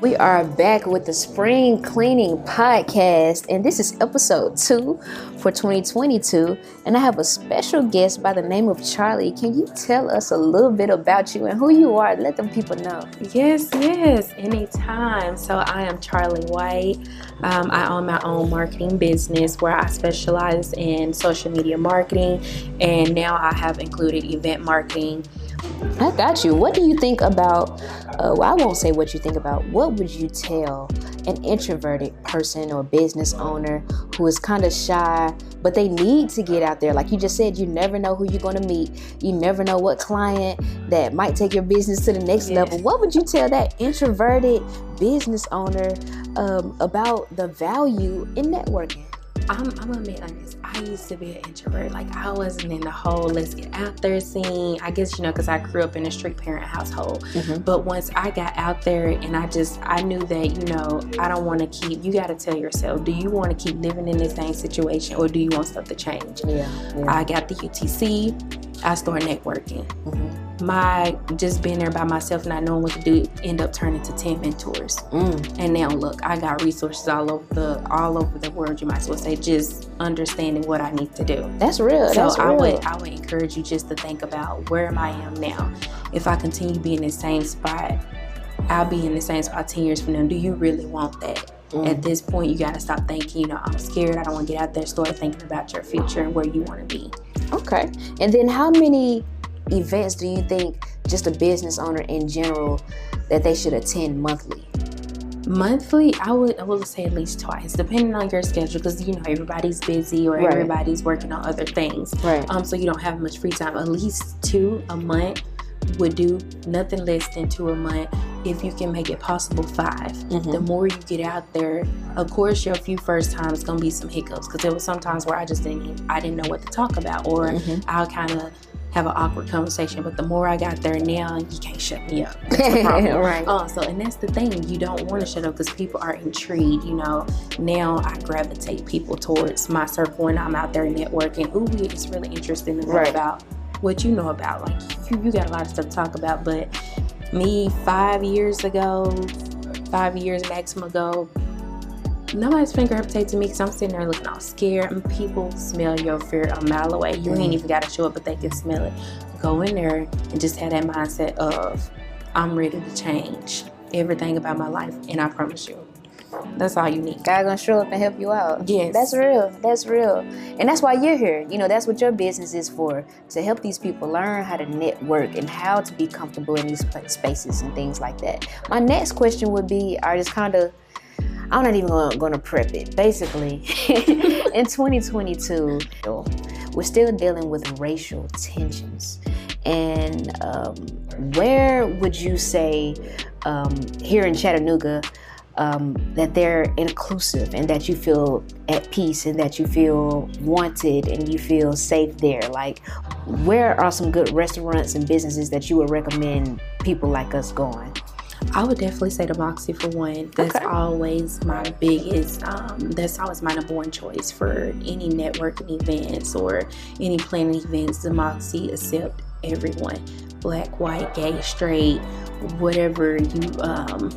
We are back with the Spring Cleaning Podcast, and this is episode two for 2022. And I have a special guest by the name of Charlye. Can you tell us a little bit about you and who you are? Let them people know. Yes, yes, anytime. So, I am Charlye White. Um, I own my own marketing business where I specialize in social media marketing, and now I have included event marketing I got you. What do you think about? Uh, well, I won't say what you think about. What would you tell an introverted person or business owner who is kind of shy, but they need to get out there? Like you just said, you never know who you're going to meet. You never know what client that might take your business to the next level. What would you tell that introverted business owner um, about the value in networking? I'm, I'm gonna admit like this. I used to be an introvert. Like I wasn't in the whole let's get out there scene. I guess you know because I grew up in a strict parent household. Mm-hmm. But once I got out there and I just I knew that you know I don't want to keep. You got to tell yourself, do you want to keep living in the same situation or do you want stuff to change? Yeah. yeah. I got the UTC. I started networking. Mm-hmm my just being there by myself, not knowing what to do, end up turning to ten mentors. Mm. And now look, I got resources all over the all over the world. You might as well say, just understanding what I need to do. That's real. So That's I real. would I would encourage you just to think about where am I am now. If I continue to be in the same spot, I'll be in the same spot ten years from now. Do you really want that? Mm. At this point, you got to stop thinking, you know, I'm scared. I don't want to get out there. Start thinking about your future and where you want to be. Okay. And then how many events do you think just a business owner in general that they should attend monthly? Monthly, I would I would say at least twice, depending on your schedule, because you know everybody's busy or right. everybody's working on other things. Right. Um, so you don't have much free time. At least two a month would do nothing less than two a month if you can make it possible 5 mm-hmm. the more you get out there of course your few first times gonna be some hiccups because there was some times where i just didn't i didn't know what to talk about or mm-hmm. i'll kind of have an awkward conversation. But the more I got there now, you can't shut me up. right. Uh, so, and that's the thing. You don't want to shut up because people are intrigued. You know, now I gravitate people towards my circle when I'm out there networking. Ooh, it's really interesting to know right. about what you know about. Like, you, you got a lot of stuff to talk about. But me, five years ago, five years maximum ago, nobody's finger gravitate to me because I'm sitting there looking all scared, and people smell your fear a mile away. You mm. ain't even got to show up, but they can smell it. Go in there and just have that mindset of, I'm ready to change everything about my life, and I promise you. That's all you need. God gonna show up and help you out. Yes. That's real. That's real. And that's why you're here. You know, that's what your business is for. To help these people learn how to network and how to be comfortable in these spaces and things like that. My next question would be, are just kind of I'm not even going to prep it. Basically, in 2022, we're still dealing with racial tensions. And um, where would you say um, here in Chattanooga um, that they're inclusive and that you feel at peace and that you feel wanted and you feel safe there? Like, where are some good restaurants and businesses that you would recommend people like us going? I would definitely say the Moxie for one. That's okay. always my biggest. Um, that's always my number one choice for any networking events or any planning events. The Moxie accept everyone, black, white, gay, straight, whatever you um,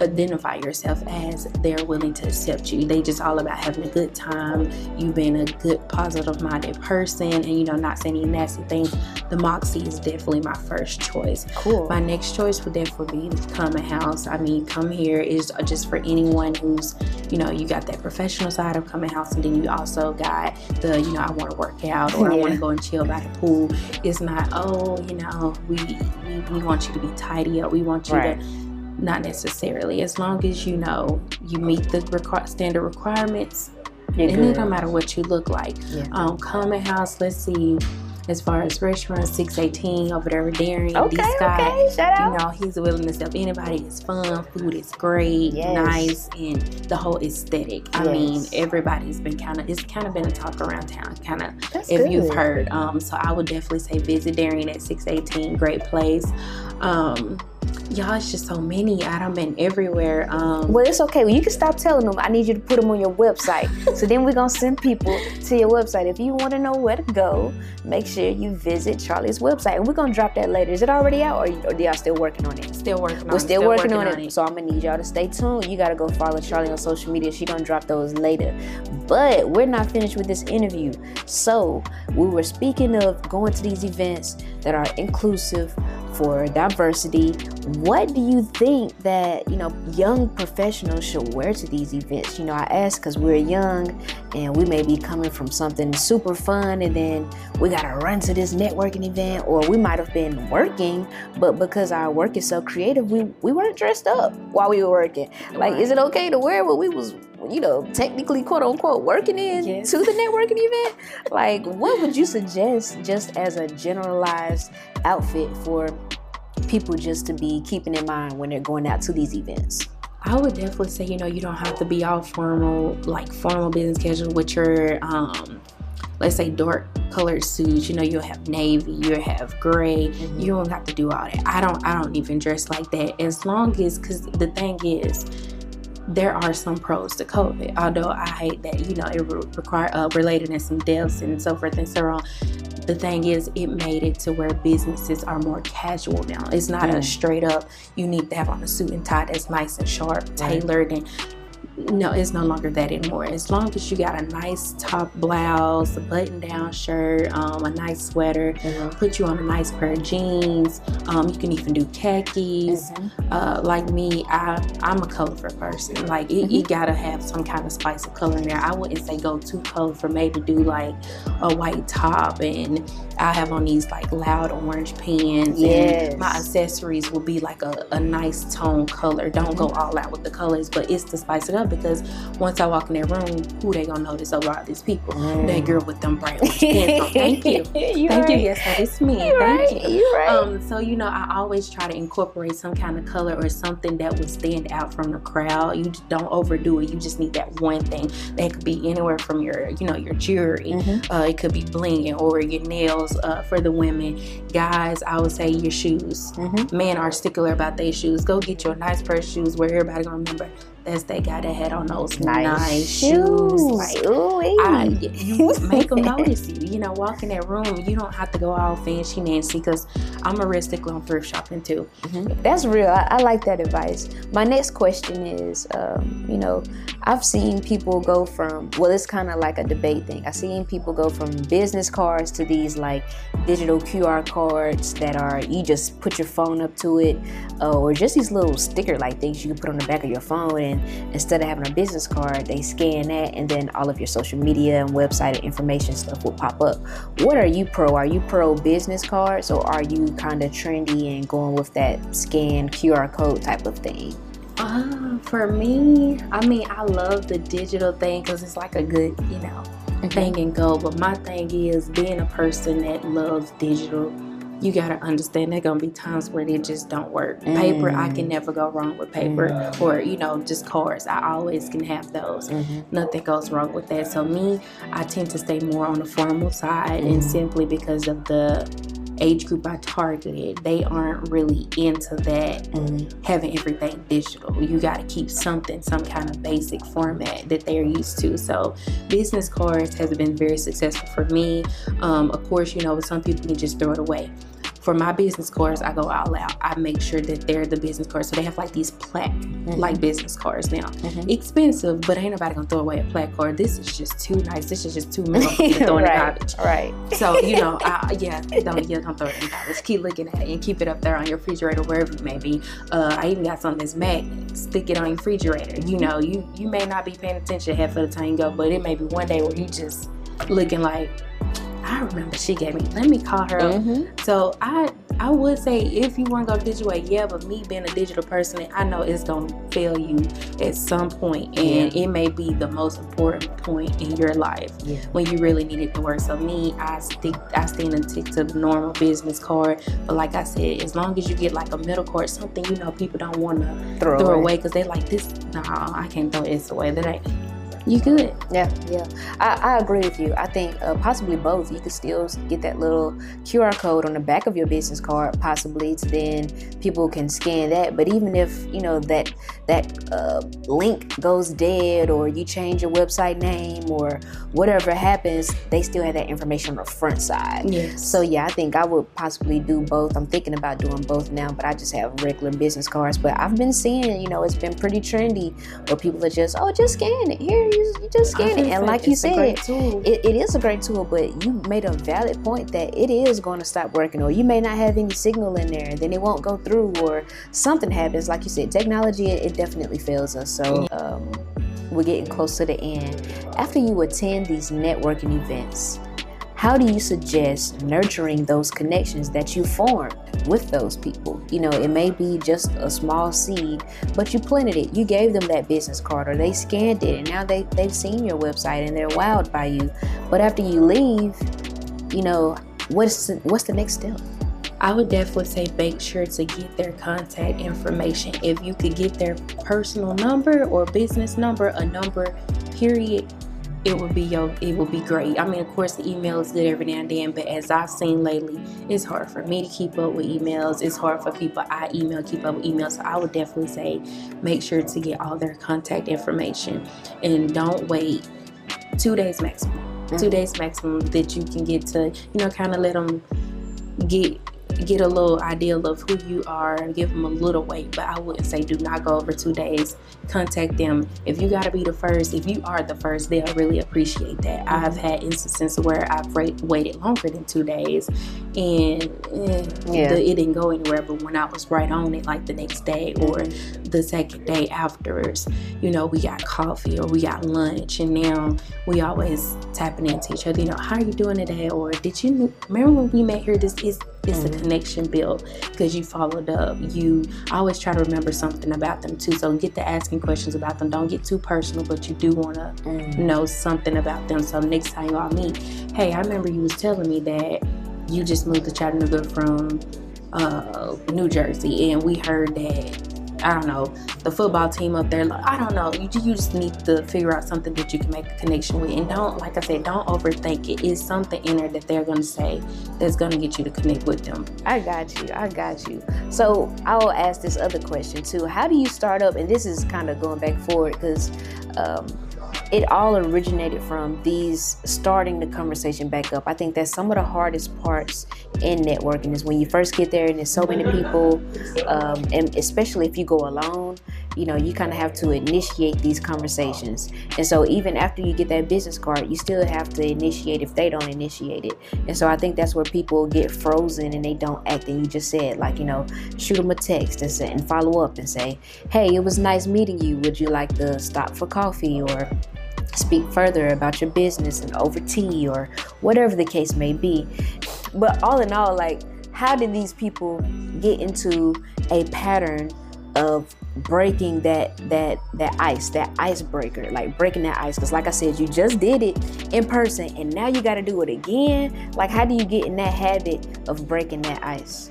identify yourself as they're willing to accept you. They just all about having a good time, you being a good, positive minded person, and you know, not saying any nasty things. The Moxie is definitely my first choice. Cool. My next choice would definitely be Common House. I mean, Come Here is just for anyone who's, you know, you got that professional side of Common House, and then you also got the, you know, I want to work out or yeah. I want to go and chill by the pool. It's not, oh, you know, we we, we want you to be tidy up. We want you right. to not necessarily. As long as you know you meet the requ- standard requirements, You're and it don't matter what you look like. Yeah. Um, Common House, let's see. As far as restaurant 618 over there with Darren, okay, this guy, okay, shout out. you know, he's willing to help anybody. It's fun, food is great, yes. nice, and the whole aesthetic. Yes. I mean, everybody's been kind of, it's kind of been a talk around town, kind of, if good. you've heard. Um, so I would definitely say visit Darien at 618, great place. Um, Y'all, it's just so many. I don't been everywhere. Um, well, it's okay. Well, you can stop telling them. I need you to put them on your website. so then we're gonna send people to your website. If you want to know where to go, make sure you visit Charlye's website. And we're gonna drop that later. Is it already out, or, or are y'all still working on it? Still working. On it, we're still, still working, working, on, on it. it. So I'm gonna need y'all to stay tuned. You gotta go follow Charlie on social media. She gonna drop those later. But we're not finished with this interview. So we were speaking of going to these events that are inclusive for diversity. What do you think that you know young professionals should wear to these events? You know, I ask because we're young and we may be coming from something super fun, and then we gotta run to this networking event, or we might have been working, but because our work is so creative, we we weren't dressed up while we were working. Like, is it okay to wear what we was you know, technically quote unquote working in yes. to the networking event. Like, what would you suggest just as a generalized outfit for people just to be keeping in mind when they're going out to these events? I would definitely say, you know, you don't have to be all formal, like formal business casual with your, um, let's say dark colored suits. You know, you'll have navy, you'll have gray. Mm-hmm. You don't have to do all that. I don't, I don't even dress like that. As long as, because the thing is, there are some pros to COVID. Although I hate that, you know, it re- require uh, related and some deaths and so forth and so on. The thing is, it made it to where businesses are more casual now. It's not mm. a straight up, you need to have on a suit and tie that's nice and sharp, tailored, and no, it's no longer that anymore. As long as you got a nice top blouse, a button down shirt, um, a nice sweater, mm-hmm. put you on a nice pair of jeans. Um, you can even do khakis. Mm-hmm. Uh, like me, I, I'm a colorful person. Like it, mm-hmm. gotta have some kind of spice of color in there. I wouldn't say go too colorful. Maybe do like a white top and I have on these like loud orange pants. Yes. And my accessories will be like a, a nice tone color. Don't go mm-hmm. all out with the colors, but it's to spice it up because once I walk in that room, who they gonna notice over all these people? Mm. That girl with them bright thank you. you thank right. you. Yes, it's me. You're thank right. you. Right. Um, so you know, I always try to incorporate some kind of color or something that would stand out from the crowd. You don't overdo it. You just need that one thing. That could be anywhere from your, you know, your jewelry. Mm-hmm. Uh, it could be blinging or your nails uh, for the women. Guys, I would say your shoes. Mm-hmm. Men are stickler about their shoes. Go get you a nice pair of shoes where everybody gonna remember as they got ahead on those nice, nice shoes. Like, I, you make them notice you. You know, walk in that room, you don't have to go all fancy Nancy because I'm a real stickler on thrift shopping too. Mm-hmm. That's real. I, I, like that advice. My next question is, um, you know, I've seen people go from well, it's kind of like a debate thing. I've seen people go from business cards to these like digital QR cards that are you just put your phone up to it, uh, or just these little sticker like things you can put on the back of your phone and instead of having a business card, they scan that and then all of your social media and website and information stuff will pop up. What are you pro? Are you pro business cards or are you kind of trendy and going with that scan QR code type of thing? Uh, for me, I mean, I love the digital thing because it's like a good, you know, mm-hmm. thing and go. But my thing is being a person that loves digital you gotta understand there gonna be times where they just don't work. Mm. Paper, I can mm. never go wrong with paper, mm. or you know, just cards. I always can have those. Mm-hmm. Nothing goes wrong with that. So me, I tend to stay more on the formal side, mm. and simply because of the age group I targeted, they aren't really into that having everything digital. You got to keep something, some kind of basic format that they're used to. So, business cards has been very successful for me. Um, of course, you know, some people can just throw it away for my business cards, I go all out. I make sure that they're the business cards. So they have like these plaque mm-hmm. like business cards now. Mm-hmm. Expensive, but ain't nobody gonna throw away a plaque card. This is just too nice. This is just too minimal to throw in right. the garbage. Right. So you know, I, yeah, don't yeah, don't throw it in the garbage. Keep looking at it and keep it up there on your refrigerator, wherever it may be. Uh, I even got something that's magnet. Stick it on your refrigerator. You know, you you may not be paying attention half of the time you go, but it may be one day where you just looking like I remember she gave me. Let me call her mm-hmm. So I I would say if you want to go digital way, yeah, but me being a digital person, I know it's gonna fail you at some point, and yeah. it may be the most important point in your life yeah. when you really need it to work. So me, I stick, I stand and stick to the normal business card. But like I said, as long as you get like a middle card, something you know people don't want to throw, throw away because they're like this. Nah, I can't throw this away. That ain't you good. Yeah, yeah. I, I agree with you. I think uh, possibly both. You could still get that little QR code on the back of your business card, possibly, to then people can scan that. But even if you know that that uh, link goes dead, or you change your website name, or whatever happens, they still have that information on the front side. Yes. So yeah, I think I would possibly do both. I'm thinking about doing both now, but I just have regular business cards. But I've been seeing, you know, it's been pretty trendy where people are just, oh, just scan it here you, you just scan it. And like you said, it, it is a great tool, but you made a valid point that it is going to stop working, or you may not have any signal in there, and then it won't go through, or something happens. Like you said, technology, it, it definitely fails us. So um, we're getting close to the end. After you attend these networking events, how do you suggest nurturing those connections that you formed with those people? You know, it may be just a small seed, but you planted it. You gave them that business card or they scanned it and now they, they've seen your website and they're wowed by you. But after you leave, you know, what's the, what's the next step? I would definitely say make sure to get their contact information. If you could get their personal number or business number, a number, period, it will be yo it would be great. I mean of course the email is good every now and then but as i've seen lately it's hard for me to keep up with emails. It's hard for people i email keep up with emails. So i would definitely say make sure to get all their contact information and don't wait two days maximum. Mm-hmm. two days maximum that you can get to you know kind of let them get get a little idea of who you are and give them a little weight. But I wouldn't say do not go over two days. Contact them. If you got to be the first, if you are the first, they'll really appreciate that. I've had instances where I've waited longer than two days and eh, yeah. the, it didn't go anywhere. But when I was right on it, like the next day or the second day afterwards, you know, we got coffee or we got lunch, and now we always tapping into each other. You know, how are you doing today? Or did you remember when we met here? This is it's mm-hmm. a connection built because you followed up. You always try to remember something about them too. So get to asking questions about them. Don't get too personal, but you do want to mm-hmm. know something about them. So next time y'all meet, hey, I remember you was telling me that you just moved to Chattanooga from uh, New Jersey, and we heard that I don't know, the football team up there. Like, I don't know. You, you just need to figure out something that you can make a connection with. And don't, like I said, don't overthink it. It's something in there that they're going to say that's going to get you to connect with them. I got you. I got you. So I'll ask this other question too. How do you start up? And this is kind of going back forward because um, it all originated from these starting the conversation back up. I think that some of the hardest parts in networking is when you first get there and there's so many people, um, and especially if you go alone, you know, you kind of have to initiate these conversations. And so even after you get that business card, you still have to initiate if they don't initiate it. And so I think that's where people get frozen and they don't act. And you just said, like, you know, shoot them a text and, say, and follow up and say, hey, it was nice meeting you. Would you like to stop for coffee or speak further about your business and over tea or whatever the case may be. But all in all, like, how did these people get into a pattern of breaking that that that ice that icebreaker like breaking that ice? Because like i said you just did it in person and now you got to do it again. Like how do you get in that habit of breaking that ice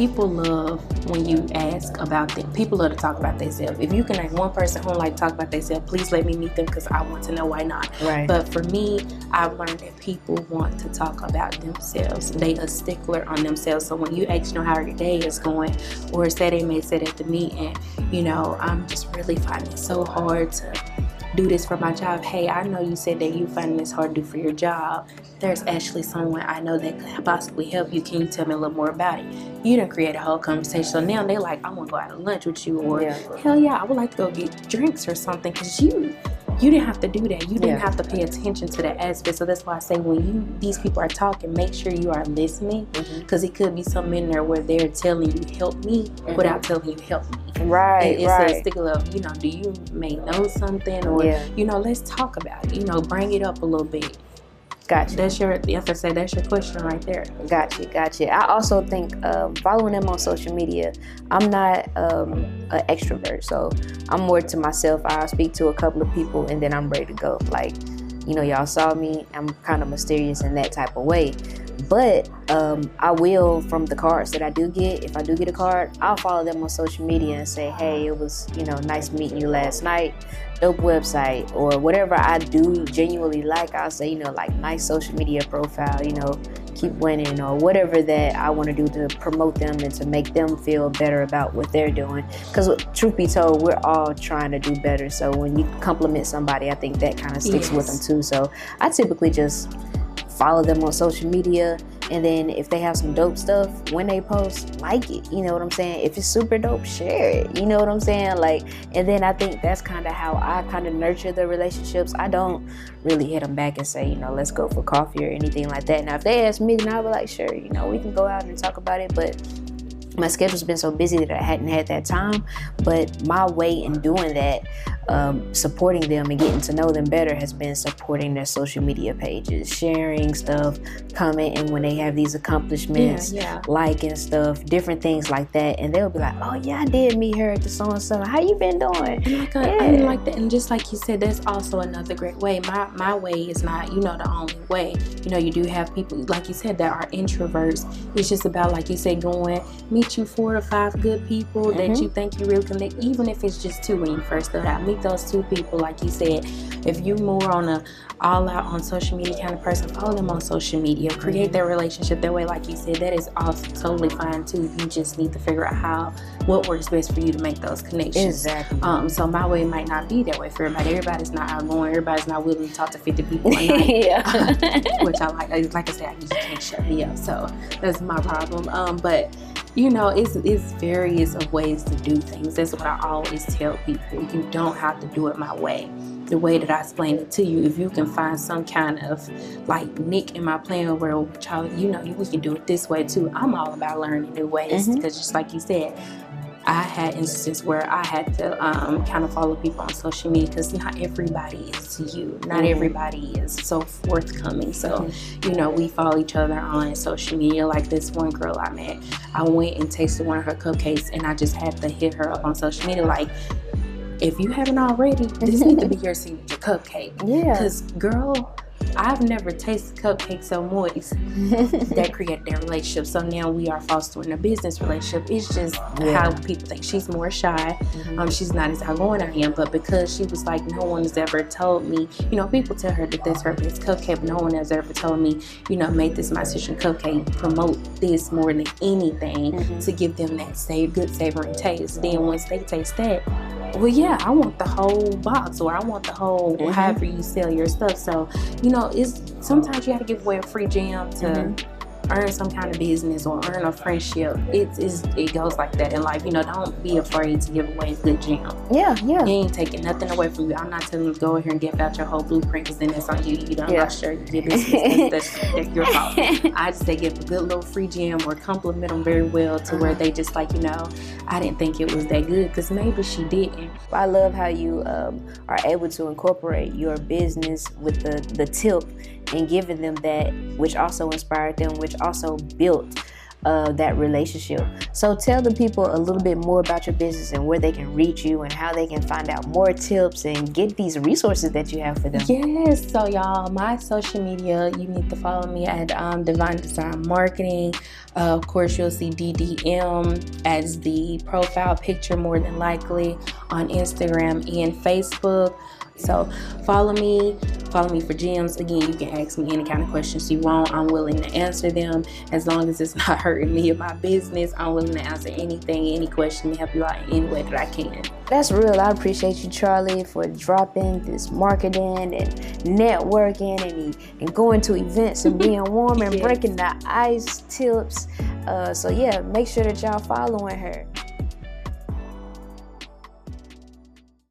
people love when you ask about them. People love to talk about themselves. If you can name one person who like to talk about themselves, please let me meet them because I want to know why not. Right. But for me, I've learned that people want to talk about themselves. They a stickler on themselves. So when you ask them how your day is going, or say they may sit at the meeting, you know, I'm just really finding it so hard to do this for my job. Hey, I know you said that you find this hard to do for your job. There's actually someone I know that could possibly help you. Can you tell me a little more about it? You didn't create a whole conversation. So now they're like, I want to go out to lunch with you, or yeah. hell yeah, I would like to go get drinks or something because you you didn't have to do that. You didn't yeah. have to pay attention to that aspect. So that's why I say when you these people are talking, make sure you are listening because mm-hmm. it could be something in there where they're telling you help me mm-hmm. without telling you help me. Right, it's right. a stickle of you know, do you may know something or yeah. you know, let's talk about it. You know, bring it up a little bit. Gotcha. That's your, yes, I said that's your question right there. Gotcha, gotcha. I also think um, following them on social media, I'm not um, an extrovert, so I'm more to myself. I'll speak to a couple of people and then I'm ready to go. Like, you know, y'all saw me, I'm kind of mysterious in that type of way. But um, I will from the cards that I do get. If I do get a card, I'll follow them on social media and say, "Hey, it was you know nice meeting you last night. Dope website or whatever I do genuinely like. I'll say you know like nice social media profile. You know, keep winning or whatever that I want to do to promote them and to make them feel better about what they're doing. Because truth be told, we're all trying to do better. So when you compliment somebody, I think that kind of sticks yes. with them too. So I typically just follow them on social media and then if they have some dope stuff when they post, like it. You know what I'm saying? If it's super dope, share it. You know what I'm saying? Like, and then I think that's kind of how I kind of nurture the relationships. I don't really hit them back and say, you know, let's go for coffee or anything like that. Now, if they ask me, then I'll be like, sure, you know, we can go out and talk about it. But my schedule's been so busy that I hadn't had that time. But my way in doing that um, supporting them and getting to know them better has been supporting their social media pages, sharing stuff, commenting when they have these accomplishments, yeah, yeah. liking stuff, different things like that. And they'll be like, "Oh yeah, I did meet her at the so and so. How you been doing?" And like, yeah. and like that, and just like you said, that's also another great way. My my way is not, you know, the only way. You know, you do have people like you said that are introverts. It's just about like you said, going meet you four or five good people mm-hmm. that you think you really connect, even if it's just two when you first start out. Meet those two people, like you said, if you more on a all out on social media kind of person, follow them on social media. Create that relationship that way, like you said, that is also totally fine too. You just need to figure out how what works best for you to make those connections. Exactly. Um, so my way might not be that way for everybody. Everybody's not outgoing. Everybody's not willing to talk to 50 people yeah. which I like. Like I said, you can't shut me up. So that's my problem. Um, but you know, it's it's various of ways to do things. That's what I always tell people. You don't have to do it my way. The way that I explain it to you, if you can find some kind of like nick in my plan where child, you know, we can do it this way too. I'm all about learning new ways because mm-hmm. just like you said, I had instances where I had to um, kind of follow people on social media because not everybody is you. Not mm-hmm. everybody is so forthcoming. So, mm-hmm. you know, we follow each other on social media. Like this one girl I met, I went and tasted one of her cupcakes and I just had to hit her up on social media. Like, if you haven't already, this needs to be your signature cupcake. Yeah. Because, girl, I've never tasted cupcakes so moist that created that relationship. So now we are fostering a business relationship. It's just yeah. how people think she's more shy. Mm-hmm. Um, she's not as outgoing I am, but because she was like, no one has ever told me. You know, people tell her that that's her best cupcake, but no one has ever told me. You know, make this my sister cupcake. Promote this more than anything mm-hmm. to give them that save good savory taste. Then once they taste that well, yeah, I want the whole box or I want the whole mm-hmm. however you sell your stuff. So, you know, it's sometimes you have to give away a free jam to mm-hmm earn some kind of business or earn a friendship. It's, it's it goes like that in life. You know, don't be afraid to give away a good gem. Yeah, yeah. You ain't taking nothing away from you. I'm not telling you to go here and give out your whole blueprint because then it's on you. You don't yeah. your business. that's, that's your fault. I just say give a good little free gem or compliment them very well to where they just like, you know, I didn't think it was that good because maybe she didn't. I love how you um, are able to incorporate your business with the, the tip and giving them that, which also inspired them, which also built uh, that relationship. So tell the people a little bit more about your business and where they can reach you and how they can find out more tips and get these resources that you have for them. Yes, so y'all, my social media, you need to follow me at um, Divine Design Marketing. Uh, of course, you'll see DDM as the profile picture more than likely on Instagram and Facebook. So follow me, follow me for gems. Again, you can ask me any kind of questions you want. I'm willing to answer them as long as it's not hurting me or my business. I'm willing to answer anything, any question, to help you out in any way that I can. That's real. I appreciate you, Charlye, for dropping this marketing and networking and, and going to events and being warm and yes. breaking the ice tips. Uh, so yeah, make sure that y'all following her.